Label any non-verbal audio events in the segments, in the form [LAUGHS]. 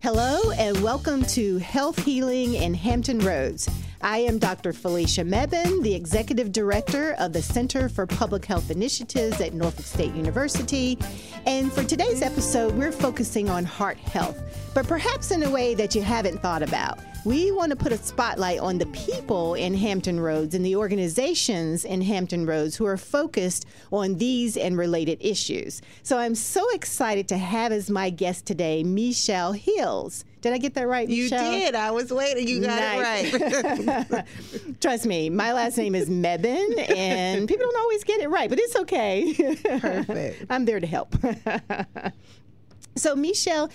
Hello, and welcome to Health Healing in Hampton Roads. I am Dr. Felicia Mebane, the Executive Director of the Center for Public Health Initiatives at Norfolk State University. And for today's episode, we're focusing on heart health, but perhaps in a way that you haven't thought about. We want to put a spotlight on the people in Hampton Roads and the organizations in Hampton Roads who are focused on these and related issues. So I'm so excited to have as my guest today MeShall Hills. Did I get that right, You MeShall? did. I was waiting. You got Nice. it right. [LAUGHS] Trust me, my last name is Mebane, and people don't always get it right, but it's okay. Perfect. [LAUGHS] I'm there to help. [LAUGHS] so, MeShall,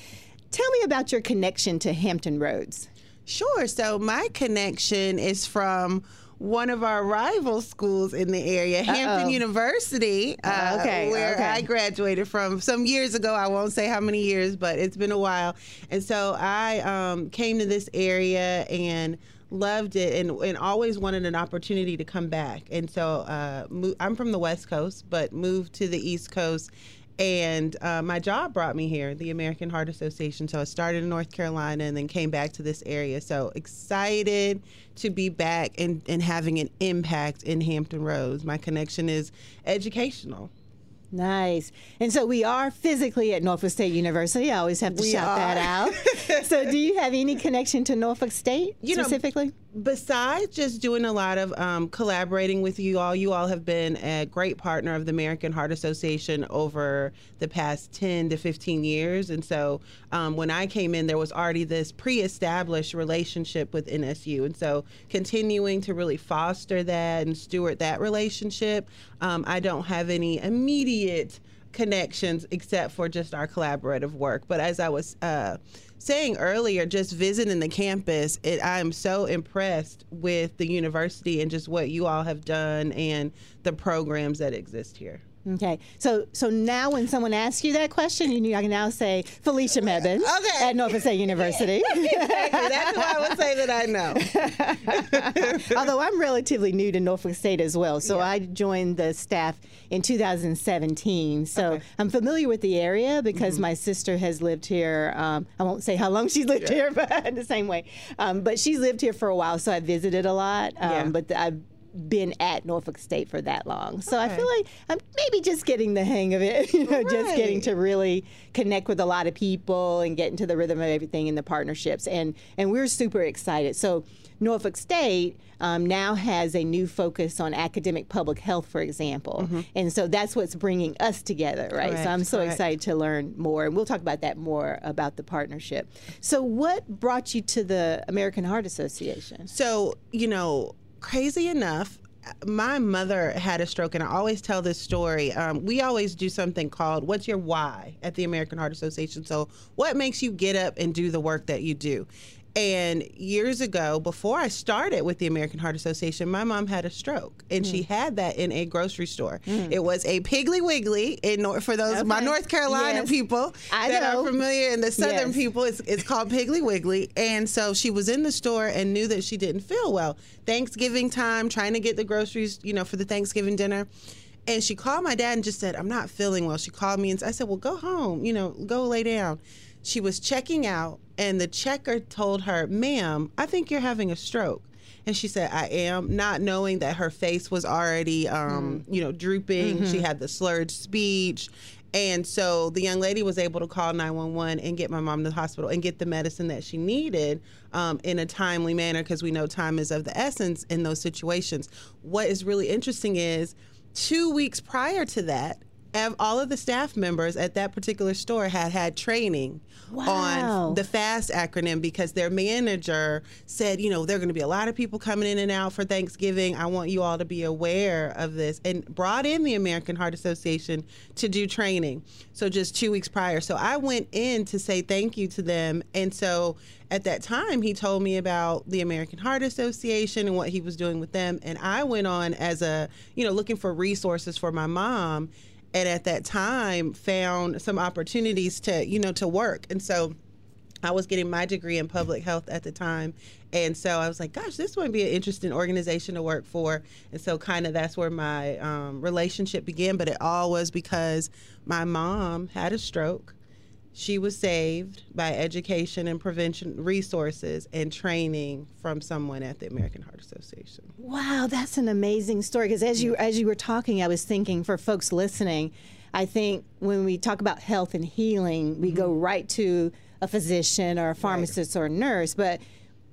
tell me about your connection to Hampton Roads. Sure. So my connection is from one of our rival schools in the area, Hampton University, uh, Okay, where okay. I graduated from some years ago. I won't say how many years, but it's been a while. And so I um, came to this area and loved it and, and always wanted an opportunity to come back. And so uh, mo- I'm from the West Coast, but moved to the East Coast. And uh, my job brought me here, the American Heart Association. So I started in North Carolina and then came back to this area. So excited to be back and, and having an impact in Hampton Roads. My connection is educational. Nice. And so we are physically at Norfolk State University. I always have to We shout that out. [LAUGHS] so, do you have any connection to Norfolk State You know, specifically? Besides just doing a lot of um, collaborating with you all, you all have been a great partner of the American Heart Association over the past 10 to 15 years. And so um, when I came in, there was already this pre established relationship with NSU. And so continuing to really foster that and steward that relationship, um, I don't have any immediate connections except for just our collaborative work. But as I was uh, saying earlier, just visiting the campus, it, I'm so impressed with the university and just what you all have done and the programs that exist here. Okay, so so now when someone asks you that question, you I can now say Felicia Mebane Okay. at Norfolk State University. [LAUGHS] exactly. That's why I would say that I know. [LAUGHS] Although I'm relatively new to Norfolk State as well, so I joined the staff in 2017. So Okay. I'm familiar with the area because my sister has lived here. Um, I won't say how long she's lived here, [LAUGHS] but in the same way. Um, but she's lived here for a while, so I visited a lot. Um, Yeah. But I've been at Norfolk State for that long, so I feel like I'm maybe just getting the hang of it. [LAUGHS] You know, just getting to really connect with a lot of people and get into the rhythm of everything in the partnerships. And and we're super excited. So Norfolk State um, now has a new focus on academic public health, for example, and so that's what's bringing us together, right? so I'm so correct. excited to learn more, and we'll talk about that more about the partnership. So, what brought you to the American Heart Association? So, you know, crazy enough, my mother had a stroke, and I always tell this story. Um, we always do something called What's Your Why at the American Heart Association. So, what makes you get up and do the work that you do? And years ago, before I started with the American Heart Association, my mom had a stroke, and she mm. had that in a grocery store. Mm. It was a Piggly Wiggly in for those my North Carolina Yes. people I that know. are familiar, and the Southern Yes. people. It's, it's called Piggly Wiggly. And so she was in the store and knew that she didn't feel well. Thanksgiving time, trying to get the groceries, you know, for the Thanksgiving dinner. And she called my dad and just said, I'm not feeling well. She called me and I said, Well, go home, you know, go lay down. She was checking out, and the checker told her, Ma'am, I think you're having a stroke. And she said, I am, not knowing that her face was already, um, you know, drooping. She had the slurred speech. And so the young lady was able to call 911 and get my mom to the hospital and get the medicine that she needed um, in a timely manner because we know time is of the essence in those situations. What is really interesting is two weeks prior to that, all of the staff members at that particular store had had training Wow. on the FAST acronym because their manager said, you know, there are going to be a lot of people coming in and out for Thanksgiving. I want you all to be aware of this and brought in the American Heart Association to do training. So just two weeks prior. So I went in to say thank you to them. And so at that time, he told me about the American Heart Association and what he was doing with them. And I went on as a, you know, looking for resources for my mom and at that time found some opportunities to you know to work. And so i was getting my degree in public health at the time. And so i was like gosh this would be an interesting organization to work for. And so kind of that's where my um, relationship began. But it all was because my mom had a stroke she was saved by education and prevention resources and training from someone at the American Heart Association. Wow, that's an amazing story. Because as you as you were talking, I was thinking for folks listening, I think when we talk about health and healing, we mm-hmm. go right to a physician or a pharmacist right. or a nurse, but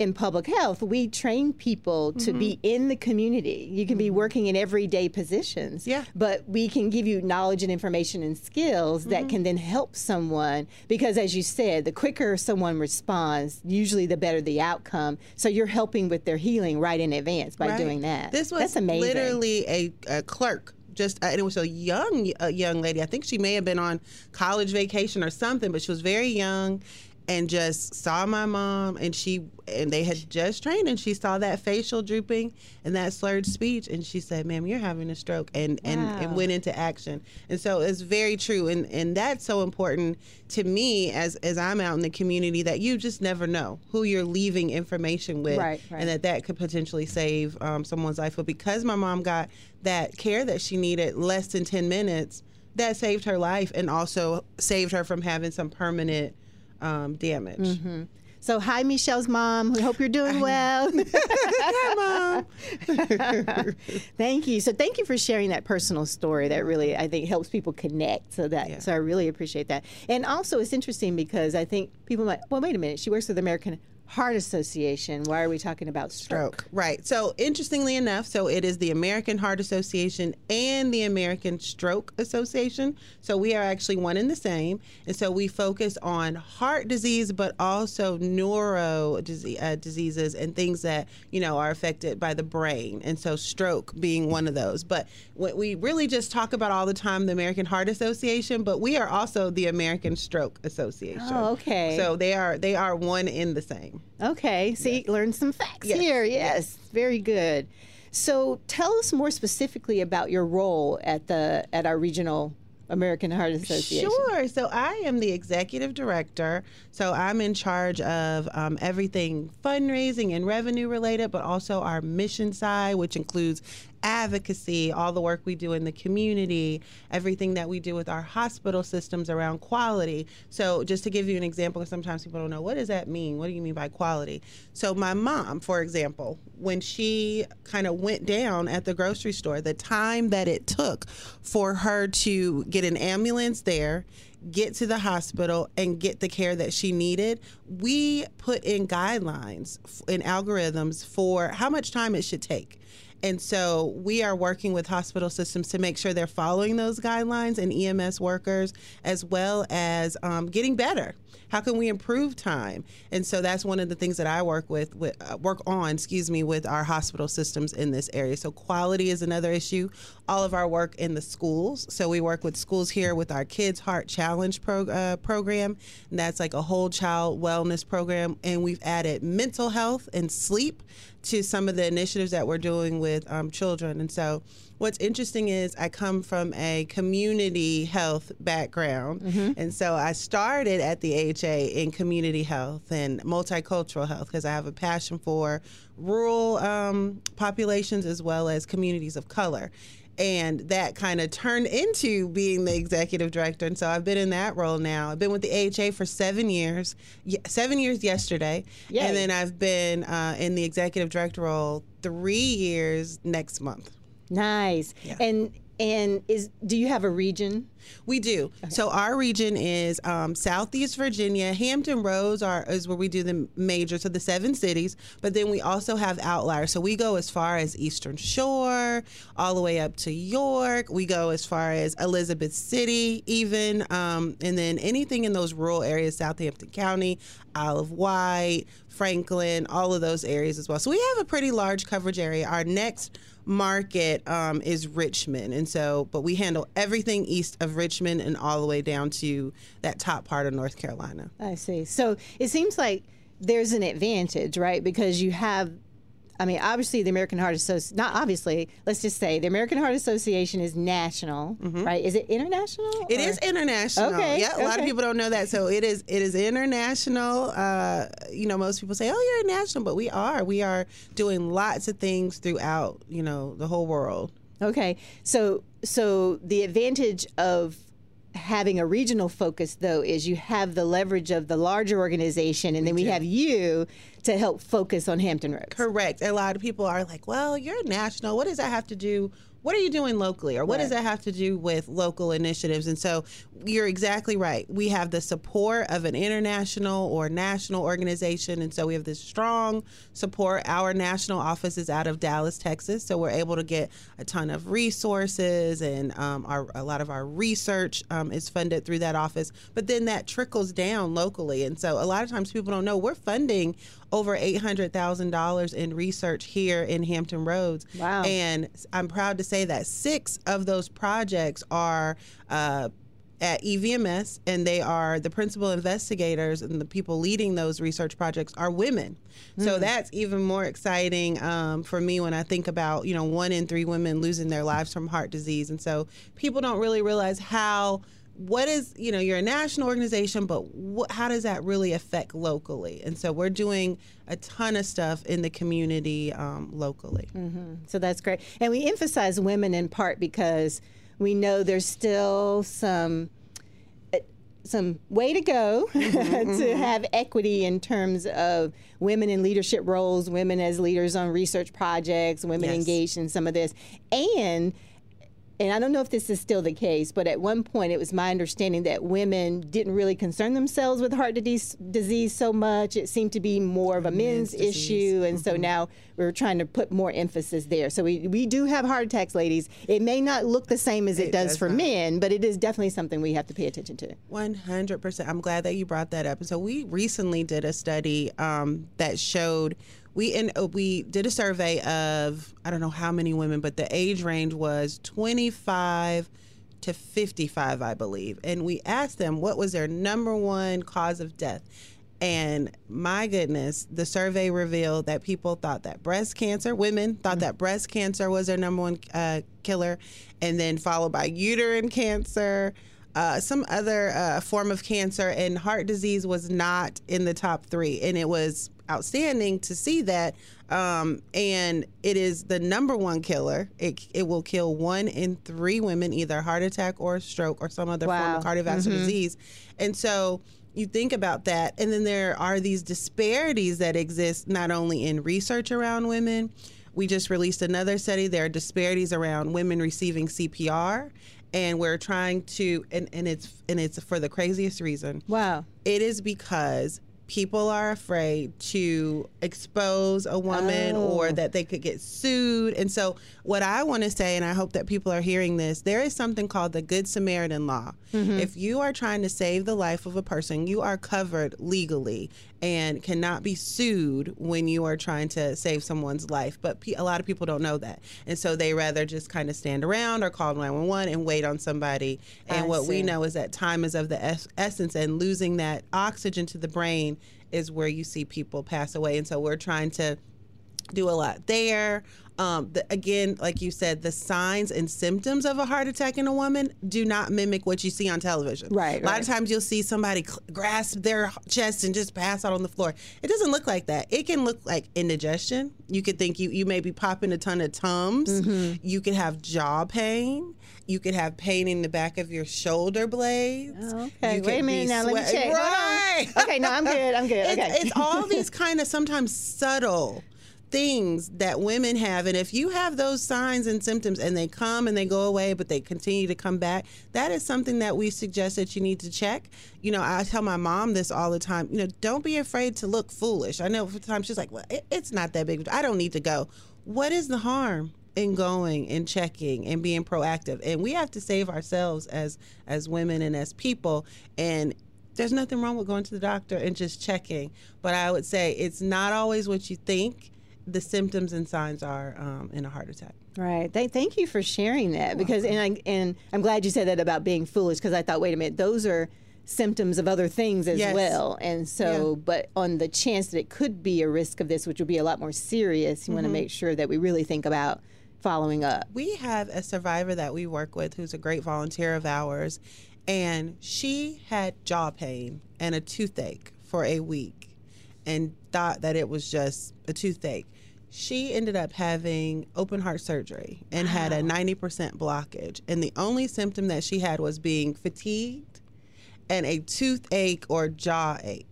in public health, we train people to mm-hmm. be in the community. You can mm-hmm. be working in everyday positions. Yeah. But we can give you knowledge and information and skills mm-hmm. that can then help someone because as you said, the quicker someone responds, usually the better the outcome. So you're helping with their healing right in advance by right. doing that. This was That's amazing. literally a, a clerk just uh, and it was a young uh, young lady. I think she may have been on college vacation or something, but she was very young and just saw my mom and she and they had just trained and she saw that facial drooping and that slurred speech and she said ma'am you're having a stroke and wow. and, and went into action and so it's very true and and that's so important to me as as i'm out in the community that you just never know who you're leaving information with right, right. and that that could potentially save um, someone's life but because my mom got that care that she needed less than 10 minutes that saved her life and also saved her from having some permanent um, damage. Mm-hmm. So, hi, MeShall's mom. We hope you're doing well. [LAUGHS] hi, mom. [LAUGHS] thank you. So, thank you for sharing that personal story. That really, I think, helps people connect. So that, yeah. so I really appreciate that. And also, it's interesting because I think people might. Well, wait a minute. She works with American Heart Association. Why are we talking about stroke? stroke? Right. So, interestingly enough, so it is the American Heart Association and the American Stroke Association. So, we are actually one and the same. And so, we focus on heart disease, but also neuro disease, uh, diseases and things that, you know, are affected by the brain. And so, stroke being one of those. But what we really just talk about all the time the American Heart Association, but we are also the American Stroke Association. Oh, okay. So, they are they are one in the same. Okay, see, yes. learn some facts yes. here. Yes. yes, very good. So, tell us more specifically about your role at the at our regional American Heart Association? Sure. So I am the executive director. So I'm in charge of um, everything fundraising and revenue related, but also our mission side, which includes advocacy, all the work we do in the community, everything that we do with our hospital systems around quality. So, just to give you an example, sometimes people don't know what does that mean? What do you mean by quality? So, my mom, for example, when she kind of went down at the grocery store, the time that it took for her to get an ambulance there get to the hospital and get the care that she needed, we put in guidelines and algorithms for how much time it should take. And so we are working with hospital systems to make sure they're following those guidelines and EMS workers, as well as um, getting better. How can we improve time? And so that's one of the things that I work with, with uh, work on, excuse me, with our hospital systems in this area. So quality is another issue. All of our work in the schools. So we work with schools here with our Kids Heart Challenge pro, uh, program. And that's like a whole child wellness program. And we've added mental health and sleep to some of the initiatives that we're doing with um, children. And so, what's interesting is I come from a community health background. Mm-hmm. And so, I started at the AHA in community health and multicultural health because I have a passion for rural um, populations as well as communities of color and that kind of turned into being the executive director. And so I've been in that role now. I've been with the AHA for seven years, seven years yesterday, Yay. and then I've been uh, in the executive director role three years next month. Nice. Yeah. And and is do you have a region? We do. Okay. So our region is um, Southeast Virginia. Hampton Roads are is where we do the major, so the seven cities. But then we also have outliers. So we go as far as Eastern Shore, all the way up to York. We go as far as Elizabeth City, even, um, and then anything in those rural areas, Southampton County, Isle of Wight, Franklin, all of those areas as well. So we have a pretty large coverage area. Our next market um, is Richmond, and so but we handle everything east of Richmond and all the way down to that top part of North Carolina. I see. So it seems like there's an advantage, right? Because you have I mean, obviously, the American Heart Association, not obviously, let's just say the American Heart Association is national, mm-hmm. right? Is it international? It or? is international. Okay. Yeah, a okay. lot of people don't know that. So it is it is international. Uh, you know, most people say, oh, you're national, but we are. We are doing lots of things throughout, you know, the whole world. Okay. So, so the advantage of having a regional focus though is you have the leverage of the larger organization and then we have you to help focus on Hampton Roads. Correct. A lot of people are like, well, you're national. What does that have to do? What are you doing locally? Or what does that have to do with local initiatives? And so you're exactly right. We have the support of an international or national organization. And so we have this strong support. Our national office is out of Dallas, Texas. So we're able to get a ton of resources and um, our, a lot of our research um, is funded through that office. But then that trickles down locally. And so a lot of times people don't know we're funding over $800,000 in research here in Hampton Roads. Wow. And I'm proud to say that six of those projects are. Uh, at EVMS, and they are the principal investigators and the people leading those research projects are women. So that's even more exciting um, for me when I think about you know one in three women losing their lives from heart disease, and so people don't really realize how what is you know you're a national organization but wh- how does that really affect locally and so we're doing a ton of stuff in the community um, locally So that's great. And we emphasize women in part because we know there's still some uh, some way to go [LAUGHS] to have equity in terms of women in leadership roles, women as leaders on research projects, women Yes. engaged in some of this. And and I don't know if this is still the case, but at one point it was my understanding that women didn't really concern themselves with heart disease, disease so much. It seemed to be more of a men's, disease. issue, and so now we're trying to put more emphasis there. So we, we do have heart attacks, ladies. It may not look the same as it, It does, does for not. men, but it is definitely something we have to pay attention to. 100%. I'm glad that you brought that up. And so we recently did a study um, that showed we in, uh, we did a survey of I don't know how many women, but the age range was 25 to 55, I believe. And we asked them what was their number one cause of death. And my goodness, the survey revealed that people thought that breast cancer, women thought that breast cancer was their number one uh, killer, and then followed by uterine cancer, uh, some other uh, form of cancer, and heart disease was not in the top three. And it was outstanding to see that. Um, and it is the number one killer. It, it will kill one in three women, either heart attack or stroke or some other form of cardiovascular disease. And so you think about that, and then there are these disparities that exist not only in research around women. We just released another study. There are disparities around women receiving CPR, and we're trying to, and, and it's and it's for the craziest reason. Wow. It is because people are afraid to expose a woman or Oh. that they could get sued. And so, what I want to say, and I hope that people are hearing this, there is something called the Good Samaritan Law. Mm-hmm. If you are trying to save the life of a person, you are covered legally and cannot be sued when you are trying to save someone's life. But pe- a lot of people don't know that. And so, they rather just kind of stand around or call 911 and wait on somebody. And I what we know is that time is of the es- essence, and losing that oxygen to the brain is where you see people pass away. And so we're trying to do a lot there. Um, the, again, like you said, the signs and symptoms of a heart attack in a woman do not mimic what you see on television. Right, A lot right. of times you'll see somebody cl- grasp their chest and just pass out on the floor. It doesn't look like that. It can look like indigestion. You could think you, you may be popping a ton of tums. Mm-hmm. You could have jaw pain. You could have pain in the back of your shoulder blades. Oh, Okay, You wait a minute now. Let me check. Right. Okay, no, I'm good. I'm good. [LAUGHS] It's, Okay. it's all these kind of sometimes subtle things that women have and if you have those signs and symptoms and they come and they go away but they continue to come back that is something that we suggest that you need to check. You know i tell my mom this all the time you know don't be afraid to look foolish. I know sometimes she's like well it, it's not that big i don't need to go. What is the harm in going and checking and being proactive? And we have to save ourselves as as women and as people and there's nothing wrong with going to the doctor and just checking. But i would say it's not always what you think the symptoms and signs are um, in a heart attack Right. Th- thank you for sharing that because and I, and I'm glad you said that about being foolish because I thought wait a minute those are symptoms of other things as Yes. well and so but on the chance that it could be a risk of this which would be a lot more serious you want Mm-hmm. to make sure that we really think about following up. we have a survivor that we work with who's a great volunteer of ours and she had jaw pain and a toothache for a week and thought that it was just a toothache She ended up having open heart surgery and had a 90% blockage. And the only symptom that she had was being fatigued and a toothache or jaw ache.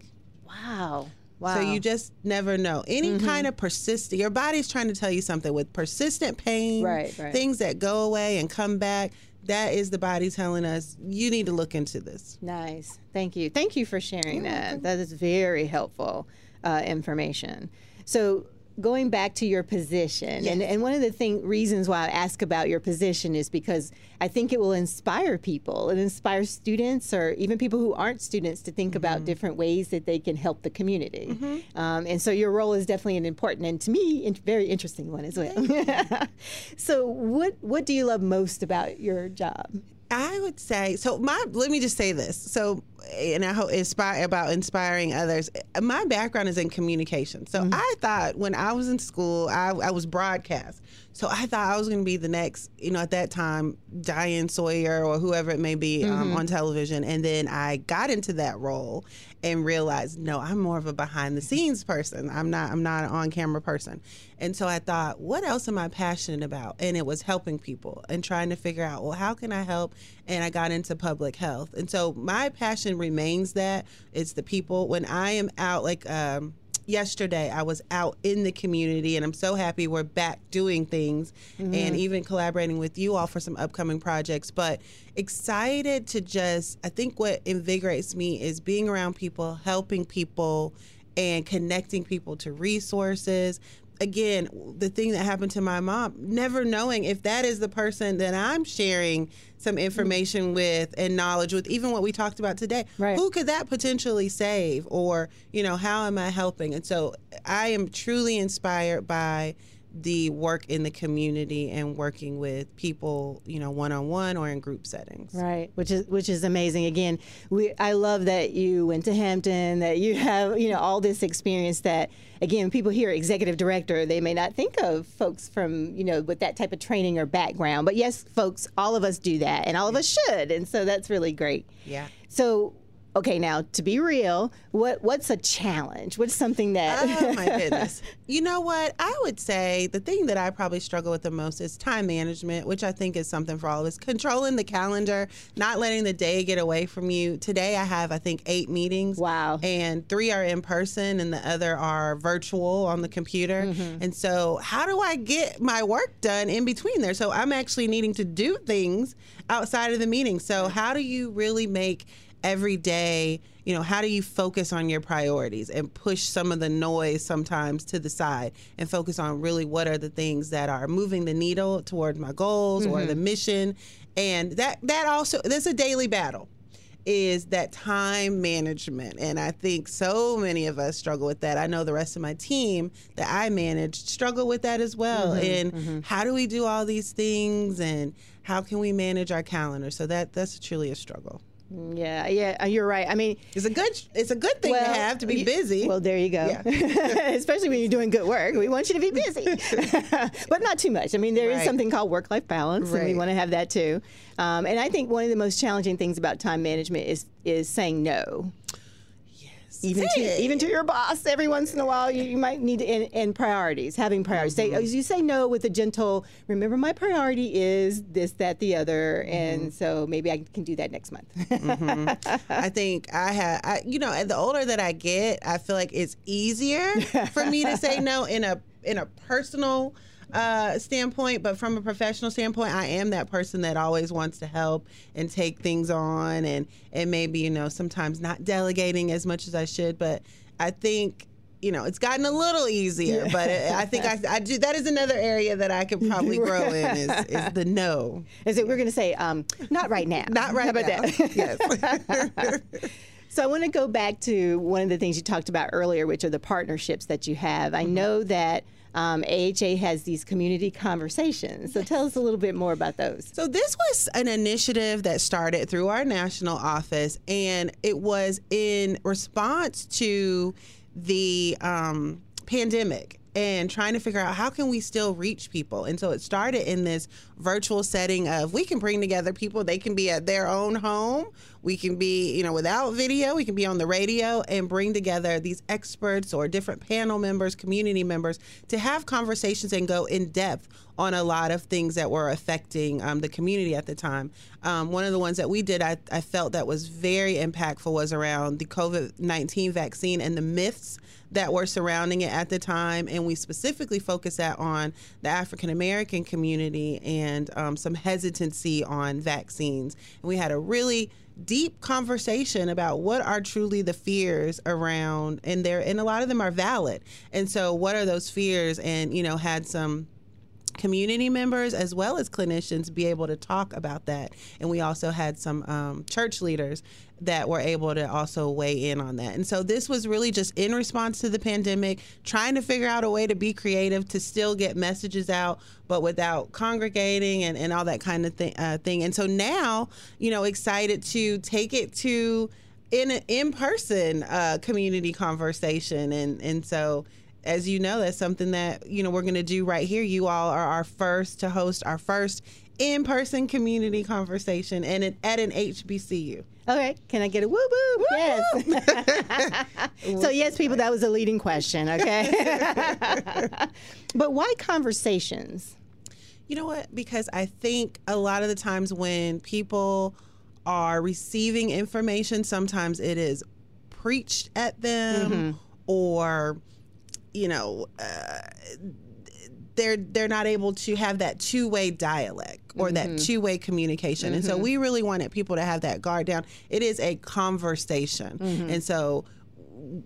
Wow. Wow. So you just never know. Any mm-hmm. kind of persistent, your body's trying to tell you something with persistent pain, Right, right. things that go away and come back. That is the body telling us you need to look into this. Nice. Thank you. Thank you for sharing that. That is very helpful uh, information. So, going back to your position, and, and one of the thing, reasons why I ask about your position is because I think it will inspire people It inspires students or even people who aren't students to think about different ways that they can help the community. Um, and so, your role is definitely an important and to me, in, very interesting one as well. [LAUGHS] so, what, what do you love most about your job? I would say so. My let me just say this. So, and I hope inspire about inspiring others. My background is in communication. So mm-hmm. I thought when I was in school, I, I was broadcast. So I thought I was going to be the next, you know, at that time, Diane Sawyer or whoever it may be um, on television. And then I got into that role and realized, no, I'm more of a behind the scenes person. I'm not. I'm not an on camera person. And so I thought, what else am I passionate about? And it was helping people and trying to figure out, well, how can I help? And I got into public health. And so my passion remains that it's the people. When I am out, like. Um, yesterday I was out in the community and I'm so happy we're back doing things and mm-hmm. even collaborating with you all for some upcoming projects. But excited to just I think what invigorates me is being around people helping people and connecting people to resources again the thing that happened to my mom never knowing if that is the person that I'm sharing some mm-hmm. information with and knowledge with even what we talked about today. Right. who could that potentially save? Or you know how am i helping? And so i am truly inspired by the work in the community and working with people you know one-on-one or in group settings Right, which is which is amazing. Again, we I love that you went to Hampton, that you have you know all this experience. That again, people hear executive director, they may not think of folks from you know with that type of training or background. But yes, folks, all of us do that, and all of us should, and so that's really great. Yeah. So. Okay, now to be real, what what's a challenge? What's something that? oh my [LAUGHS] goodness. You know what? I would say the thing that I probably struggle with the most is time management, which I think is something for all of us. Controlling the calendar, not letting the day get away from you. Today I have I think 8 meetings. Wow. And 3 are in person and the other are virtual on the computer. Mm-hmm. And so, how do I get my work done in between there? So, I'm actually needing to do things outside of the meeting. So, how do you really make every day, you know, how do you focus on your priorities and push some of the noise sometimes to the side and focus on really what are the things that are moving the needle toward my goals or the mm-hmm. mission? And that that also that's a daily battle is that time management. And I think so many of us struggle with that. I know the rest of my team that I manage struggle with that as well. Mm-hmm, and mm-hmm. how do we do all these things and how can we manage our calendar? So that that's truly a struggle. Yeah, yeah, you're right. I mean, It's a good it's a good thing to have to be you- busy. Well, there you go. Yeah. [LAUGHS] Especially when you're doing good work. We want you to be [LAUGHS] busy, [LAUGHS] but not too much. I mean, there is Right. something called work life balance, and we want to have that too. Um, and I think one of the most challenging things about time management is is saying no. Even Say to, even to your boss, every once in a while, you, you might need to, and, and priorities, having priorities. Mm-hmm. Say, you say no with a gentle, remember my priority is this, that, the other, Mm-hmm. and so maybe I can do that next month. I think I have, I, you know, the older that I get, I feel like it's easier [LAUGHS] for me to say no in a in a personal uh, standpoint, but from a professional standpoint, I am that person that always wants to help and take things on, and and maybe you know sometimes not delegating as much as I should, but I think. You know, it's gotten a little easier, but I think I, I do. That is another area that I could probably grow in is, is the no. Is it we're going to say, um, not right now. [LAUGHS] Not right How about now. that? [LAUGHS] yes. [LAUGHS] So I want to go back to one of the things you talked about earlier, which are the partnerships that you have. I know that um, AHA has these community conversations. So tell us a little bit more about those. So this was an initiative that started through our national office, and it was in response to the um, pandemic. and trying to figure out how can we still reach people and so it started in this virtual setting of we can bring together people they can be at their own home we can be you know without video we can be on the radio and bring together these experts or different panel members community members to have conversations and go in depth on a lot of things that were affecting um, the community at the time um, one of the ones that we did I, I felt that was very impactful was around the covid-19 vaccine and the myths that were surrounding it at the time, and we specifically focused that on the African American community and um, some hesitancy on vaccines. And we had a really deep conversation about what are truly the fears around and there and a lot of them are valid. And so what are those fears? And you know had some community members as well as clinicians be able to talk about that. And we also had some um, church leaders that were able to also weigh in on that. And so this was really just in response to the pandemic, trying to figure out a way to be creative to still get messages out, but without congregating and, and all that kind of thing, uh, thing. And so now, you know, excited to take it to in an in-person uh, community conversation and and so as you know, that's something that you know we're going to do right here. You all are our first to host our first in-person community conversation, and it, at an HBCU. Okay, can I get a woo woo? Yes. [LAUGHS] so yes, people, that was a leading question. Okay, [LAUGHS] but why conversations? You know what? Because I think a lot of the times when people are receiving information, sometimes it is preached at them mm-hmm. or you know, uh, they're they're not able to have that two way dialect or mm-hmm. that two way communication, mm-hmm. and so mm-hmm. we really wanted people to have that guard down. It is a conversation, mm-hmm. and so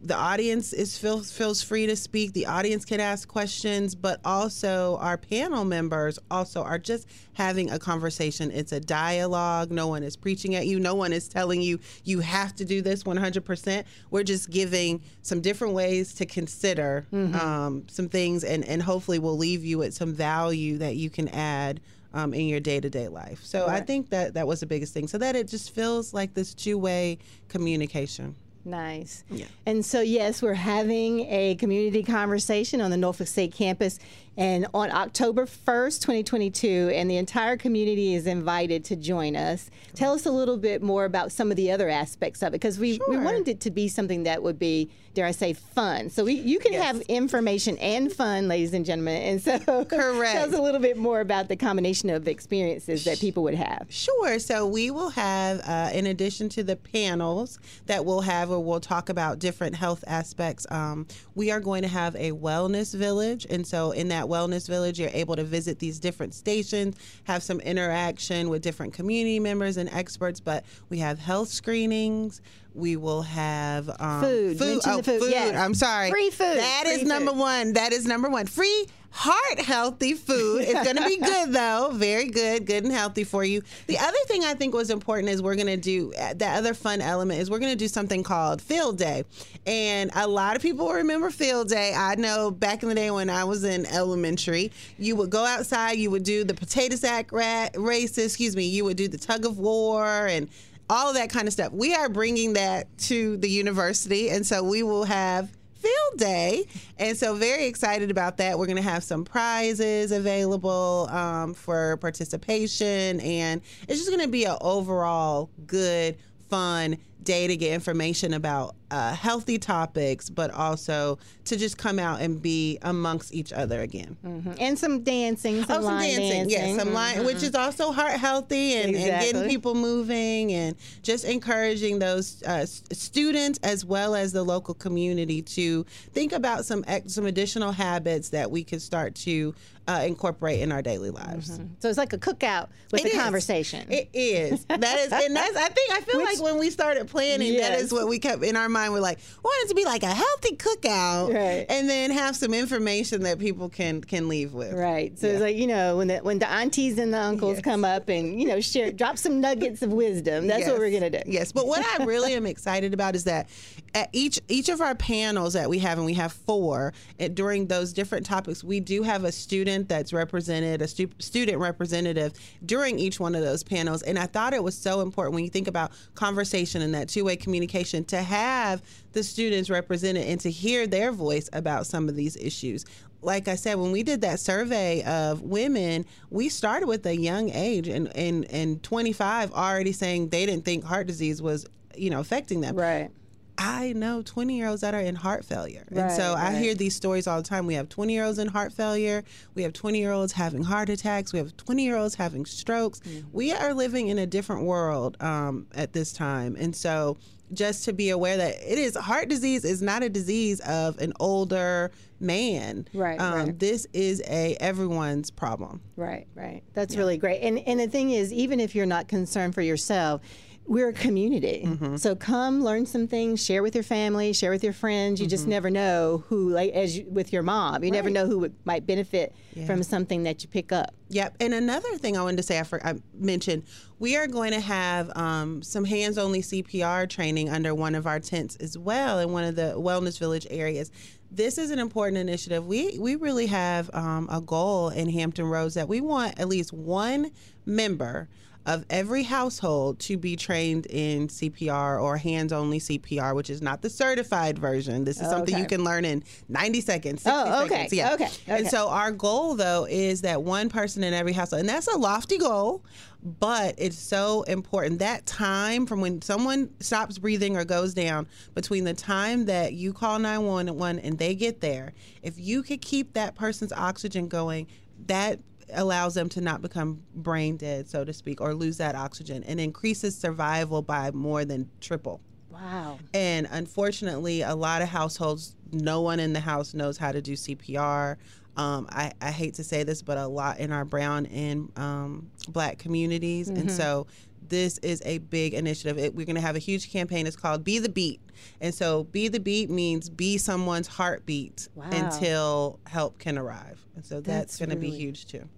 the audience is feels feels free to speak. The audience can ask questions, but also our panel members also are just having a conversation. It's a dialogue. No one is preaching at you. No one is telling you you have to do this 100%. We're just giving some different ways to consider mm-hmm. um, some things, and and hopefully we'll leave you with some value that you can add. Um, in your day to day life. So right. I think that that was the biggest thing. So that it just feels like this two way communication. Nice. Yeah. And so, yes, we're having a community conversation on the Norfolk State campus and on October 1st, 2022, and the entire community is invited to join us. Tell us a little bit more about some of the other aspects of it, because we, sure. we wanted it to be something that would be, dare I say, fun. So we, you can yes. have information and fun, ladies and gentlemen. And so, correct. tell us a little bit more about the combination of experiences that people would have. Sure. So we will have, uh, in addition to the panels that we'll have, where we'll talk about different health aspects, um, we are going to have a wellness village. And so, in that that wellness village, you're able to visit these different stations, have some interaction with different community members and experts. But we have health screenings. We will have um, food. Food. Oh, food. food. Yes. I'm sorry. Free food. That Free is food. number one. That is number one. Free heart healthy food. It's going to be [LAUGHS] good though. Very good, good and healthy for you. The other thing I think was important is we're going to do uh, the other fun element is we're going to do something called Field Day. And a lot of people remember Field Day. I know back in the day when I was in elementary, you would go outside, you would do the potato sack races, excuse me, you would do the tug of war and all of that kind of stuff. We are bringing that to the university, and so we will have field day. And so, very excited about that. We're going to have some prizes available um, for participation, and it's just going to be an overall good, fun day to get information about uh, healthy topics, but also to just come out and be amongst each other again. Mm-hmm. And some dancing, some, oh, some dancing, dancing. yes, some mm-hmm. line, which is also heart healthy and, exactly. and, getting people moving and just encouraging those uh, students as well as the local community to think about some some additional habits that we could start to uh, incorporate in our daily lives. Mm-hmm. So it's like a cookout with it a conversation. It is. That is, and that's. I think I feel which, like when we started planning, yes. that is what we kept in our mind. We're like, we want it to be like a healthy cookout, right. and then have some information that people can can leave with. Right. So yeah. it's like you know when the when the aunties and the uncles yes. come up and you know share drop some nuggets of wisdom. That's yes. what we're gonna do. Yes. But what I really am excited about is that at each each of our panels that we have, and we have four, and during those different topics, we do have a student that's represented, a stu- student representative during each one of those panels. And I thought it was so important when you think about conversation and that two way communication to have have the students represented and to hear their voice about some of these issues like I said, when we did that survey of women, we started with a young age and and and 25 already saying they didn't think heart disease was, you know, affecting them. Right. I know 20 year olds that are in heart failure. Right, and so I hear these stories all the time. We have 20 year olds in heart failure. We have 20 year olds having heart attacks. We have 20 year olds having strokes. Mm-hmm. We are living in a different world um, at this time. And so just to be aware that it is heart disease is not a disease of an older man. Right, Um, right. This is a everyone's problem. Right, right. That's really great. And and the thing is, even if you're not concerned for yourself, we're a community. Mm-hmm. So come learn some things, share with your family, share with your friends. You just never know who, like as you, with your mom, you never Mm-hmm. Know who would, might benefit from something that you pick up. Yep. And another thing I wanted to say, I, for, I mentioned, we are going to have um, some hands only CPR training under one of our tents as well in one of the Wellness Village areas. This is an important initiative. We, we really have um, a goal in Hampton Roads that we want at least one member of every household to be trained in CPR or hands only CPR, which is not the certified version. This is something you can learn in 90 seconds. 60 Oh, okay. seconds. Yeah. Okay. And Okay. so our goal though is that one person in every household, and that's a lofty goal, but it's so important. That time from when someone stops breathing or goes down between the time that you call 911 and they get there, if you could keep that person's oxygen going, that allows them to not become brain dead, so to speak, or lose that oxygen and increases survival by more than triple. Wow. And unfortunately, a lot of households, no one in the house knows how to do CPR. Um, I, I hate to say this, but a lot in our brown and um, black communities. And so this is a big initiative. It, we're going to have a huge campaign. It's called Be the Beat. And so Be the Beat means be someone's heartbeat Wow. until help can arrive. And so that's, That's going to be huge too.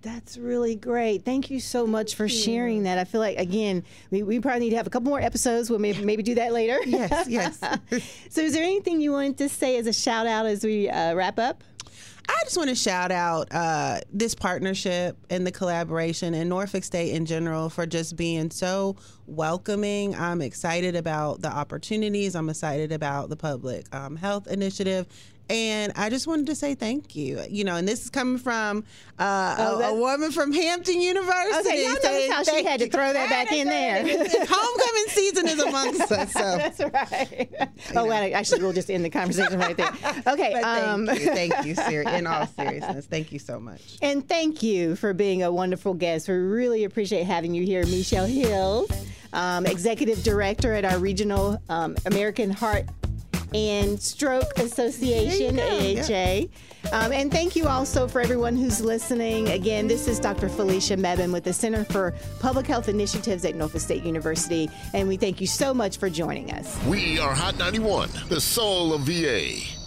That's really great. Thank you so much for sharing that. I feel like again, we, we probably need to have a couple more episodes. We'll maybe maybe do that later. [LAUGHS] Yes, yes. [LAUGHS] so, is there anything you wanted to say as a shout out as we uh, wrap up? I just want to shout out uh, this partnership and the collaboration and Norfolk State in general for just being so welcoming. I'm excited about the opportunities. I'm excited about the public um, health initiative. And I just wanted to say thank you. You know, and this is coming from uh, Oh, a, a woman from Hampton University. Okay, y'all notice how she had to throw that back in there. [LAUGHS] Homecoming season is amongst us. So. [LAUGHS] That's right. oh, well, actually, we'll just end the conversation right there. [LAUGHS] Okay. But thank um, you, thank you, Siri. In all seriousness, thank you so much. And thank you for being a wonderful guest. We really appreciate having you here, MeShall Hills, um, Executive Director at our regional um, American Heart and Stroke Association, There you go, AHA. Um, and thank you also for everyone who's listening. Again, this is Dr. Felicia Mebane with the Center for Public Health Initiatives at Norfolk State University. And we thank you so much for joining us. We are Hot 91, the soul of VA.